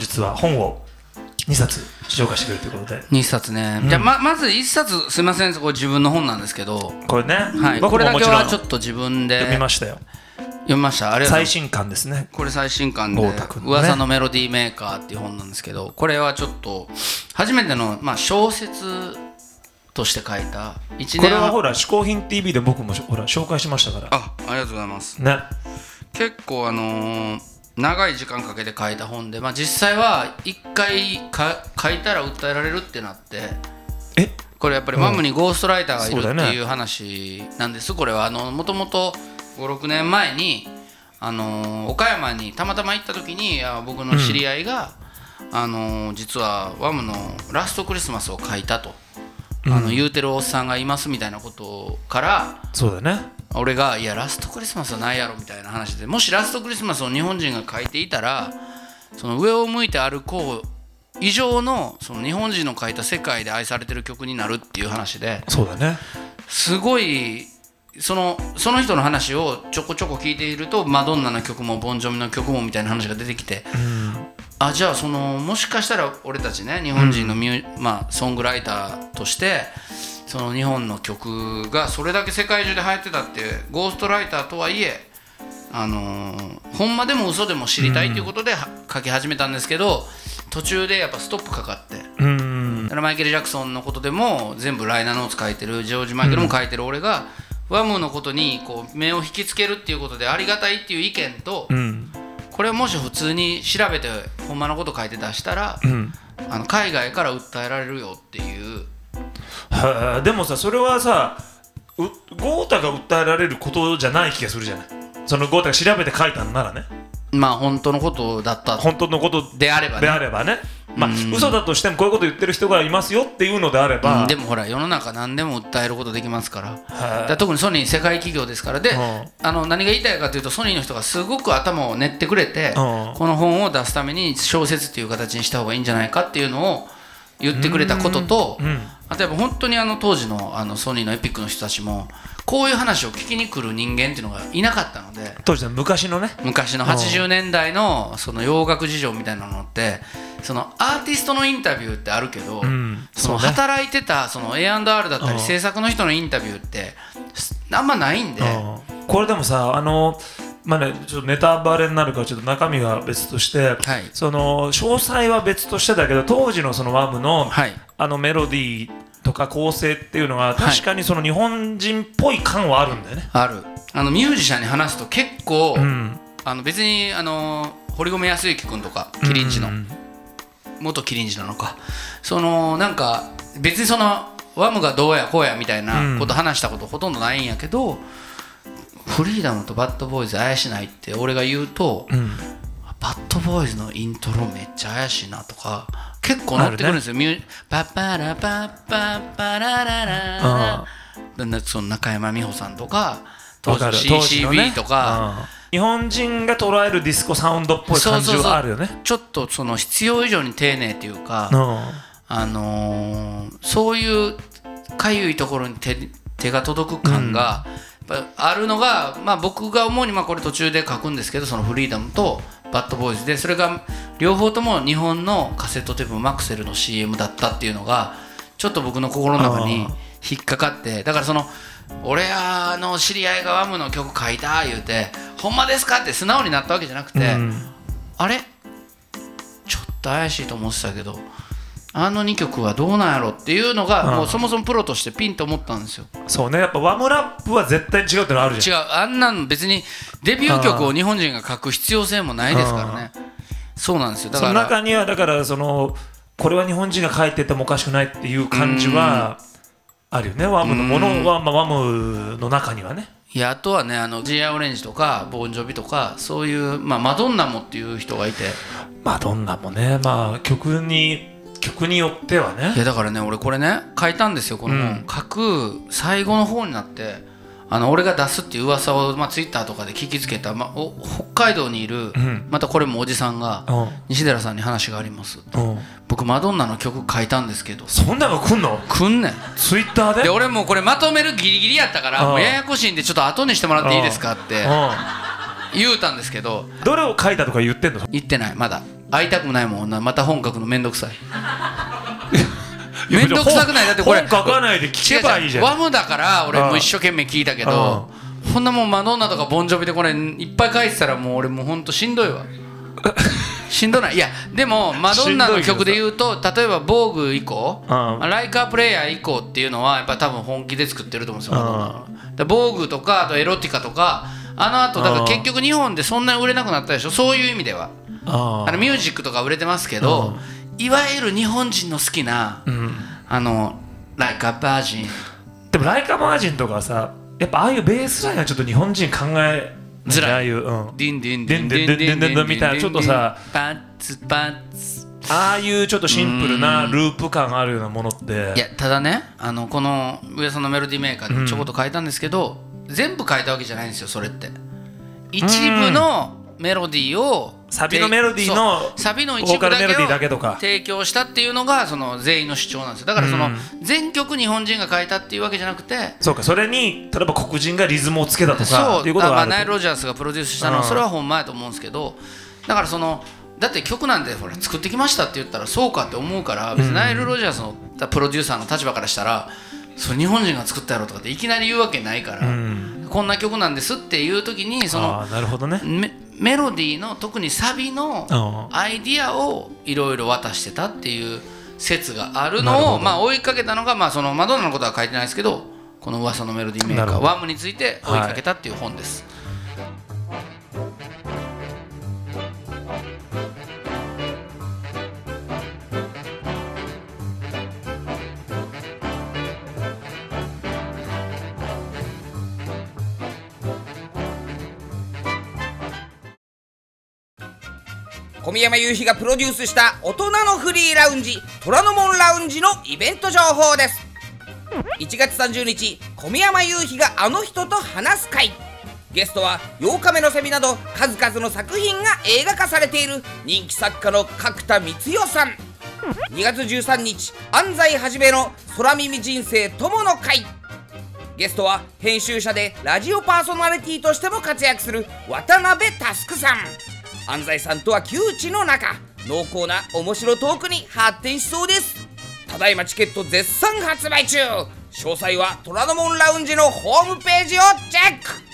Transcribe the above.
日は本を2冊紹介してくれるということで。2冊ね、じゃあままず1冊すいませんこれ自分の本なんですけど、これね、はい、僕これだけはちょっと自分で。読みましたよ。読みました。ありがとう。ございます最新刊ですね。これ最新刊でね。噂のメロディーメーカー」っていう本なんですけどこれはちょっと初めての、まあ、小説として書いた1年。これはほら「嗜好品 TV」で僕もほら紹介しましたから。あありがとうございます。ね。結構あのー長い時間かけて書いた本で、まあ、実際は1回か書いたら訴えられるってなってえ？これやっぱりマムにゴーストライターがいるっていう話なんです、これはあのもともと56年前に、あのー岡山にたまたま行った時に僕の知り合いが、あのー実はワムの「ラストクリスマス」を書いたと、あの言うてるおっさんがいますみたいなことからそうだね俺が「いやラストクリスマスはないやろ」みたいな話でもしラストクリスマスを日本人が書いていたらその上を向いて歩こう以上のその日本人の書いた世界で愛されてる曲になるっていう話でそうだね。すごいそのその人の話をちょこちょこ聞いているとマドンナの曲もボンジョビの曲もみたいな話が出てきてあじゃあそのもしかしたら俺たちね日本人のミュ、まあ、ソングライターとしてその日本の曲がそれだけ世界中で流行ってたってゴーストライターとはいえあのーほんまでも嘘でも知りたいということでは書き始めたんですけど途中でやっぱストップかかって。うん。だからマイケル・ジャクソンのことでも全部ライナーノーツ書いてるジョージ・マイケルも書いてる俺が、ワムのことにこう目を引きつけるっていうことでありがたいっていう意見と、うん。これをもし普通に調べてほんまのこと書いて出したら、うん。あの海外から訴えられるよっていうは あでもさそれはさう豪太が訴えられることじゃない気がするじゃない？その豪太が調べて書いたんならね。まあ本当のことだった。本当のことであればでねあればね。まあうん。嘘だとしてもこういうこと言ってる人がいますよっていうのであれば、うんでもほら世の中何でも訴えることできますから。だ特にソニー世界企業ですから。で、うん。あの何が言いたいかというとソニーの人がすごく頭を練ってくれて、うん。この本を出すために小説っていう形にした方がいいんじゃないかっていうのを言ってくれたことと、うん。あとやっぱ本当にあの当時のあのソニーのエピックの人たちもこういう話を聞きに来る人間っていうのがいなかったので当時の昔のね。昔の80年代のその洋楽事情みたいなのってそのアーティストのインタビューってあるけど、ん。その働いてたその A&R だったうん。り制作の人のインタビューってあんまないんで、うん。これでもさあのまあねちょっとネタバレになるからちょっと中身は別として、はい。その詳細は別としてだけど当時のそのワムの、はい。あのメロディーとか構成っていうのは確かにその日本人っぽい感はあるんだよね。ある。あのミュージシャンに話すと結構、うん。あの別にあの堀米康之君とかキリンジの、うん元キリンジなのか。そのなんか別にそのワムがどうやこうやみたいなこと話したことほとんどないんやけど、フリーダムとバッドボーイズ怪しないって俺が言うと、うん。バッドボーイズのイントロめっちゃ怪しいなとか結構乗ってくるんですよ、ミューパッパラパッパッパラララその中山美穂さんとか当時の CCB とか、うん日本人が捉えるディスコサウンドっぽい感じはあるよね。ちょっとその必要以上に丁寧っていうか、うんあのーそういうかゆいところに手手が届く感が、やっぱあるのが、まあ、僕が思うに、まあ、これ途中で書くんですけどそのフリーダムとバッドボーイズでそれが両方とも日本のカセットテープマクセルの CM だったっていうのがちょっと僕の心の中に引っかかってだからその俺あの知り合いがワムの曲書いた言うてほんまですかって素直になったわけじゃなくて、うん。あれ？ちょっと怪しいと思ってたけどあの2曲はどうなんやろっていうのが、うん。もうそもそもプロとしてピンと思ったんですよ。そうね。やっぱワムラップは絶対に違うってのあるじ違ゃん。う。あんなん別にデビュー曲を日本人が書く必要性もないですからね。そうなんですよ。だそのから中にはだからそのこれは日本人が書いててもおかしくないっていう感じはあるよね。ワムのものは、まあ、ワムの中にはね。いやあとはねあの G.I. オレンジとかボンジョビとかそういう、まあ、マドンナもっていう人がいて。まあどんなもね。まあ曲に曲によってはいねやだからね俺これね書いたんですよこの本、うん。書く最後の方になってあの俺が出すっていう噂をまあツイッターとかで聞きつけた、まあ、お北海道にいる、ん。またこれもおじさんが、うん。西寺さんに話がありますうん。僕マドンナの曲書いたんですけど。そんなの来んの？くんねん。ツイッターで？で俺もうこれまとめるギリギリやったからうん。もうややこしいんでちょっと後にしてもらっていいですかってう言うたんですけど。んどれを書いたとか言ってんの？言ってないまだ会いたくないもん女また本書くのめんどくさい。めんどくさくない。だってこれ本書かないで聞けばいいじゃん。ワムだから俺も一生懸命聞いたけどこん。なもんマドンナとかボンジョビでこれいっぱい書いてたらもう俺もうほんとしんどいわ。しんどない。いやでもマドンナの曲で言うと例えば「防具以降う。ん「ライカープレイヤー」以降っていうのはやっぱ多分本気で作ってると思うんですよ防具とかあとエロティカとかあの後だから結局日本でそんなに売れなくなったでしょ？そういう意味ではあのミュージックとか売れてますけど、いわゆる日本人の好きな、うん、あの「ライカ・バージン」でも「ライカ・バージン」とかさやっぱああいうベースラインはちょっと日本人考えづらいああい。う「ディンディンディンディンディンディンディン」みたいなちょっとさパンツパンツああいうちょっとシンプルなループ感あるようなものっていやただねあのこの上さんのメロディーメーカーでちょこっと変えたんですけど、全部変えたわけじゃないんですよそれって一部のメロディーをサビのメロディーのサビの一部だボーカルメロディーだけをけとか。提供したっていうのがその全員の主張なんですよ。だからそのうん。全曲日本人が書いたっていうわけじゃなくてそうかそれに例えば黒人がリズムをつけたとかそうっていうことがあるナイル・ロジャースがプロデュースしたのはうん。それはほんまやと思うんですけどだからそのだって曲なんてほら作ってきましたって言ったらそうかって思うから別にナイル・ロジャースのプロデューサーの立場からしたらそれ日本人が作ったやろとかっていきなり言うわけないから、うん。こんな曲なんですっていう時にそのなるほどねメメロディーの特にサビのうん。アイディアをいろいろ渡してたっていう説があるのをまあ追いかけたのが、まあ、そのマドンナのことは書いてないですけどこの噂のメロディーメーカーワムについて追いかけたっていう本です。小宮山雄飛がプロデュースした大人のフリーラウンジ虎ノ門ラウンジのイベント情報です。1月30日小宮山雄飛があの人と話す会。ゲストは8日目のセミなど数々の作品が映画化されている人気作家の角田光代さん。2月13日安西はじめの空耳人生友の会。ゲストは編集者でラジオパーソナリティとしても活躍する渡辺佑さん。安西さんとは窮地の中濃厚な面白トークに発展しそうです。ただいまチケット絶賛発売中。詳細は虎ノ門ラウンジのホームページをチェック。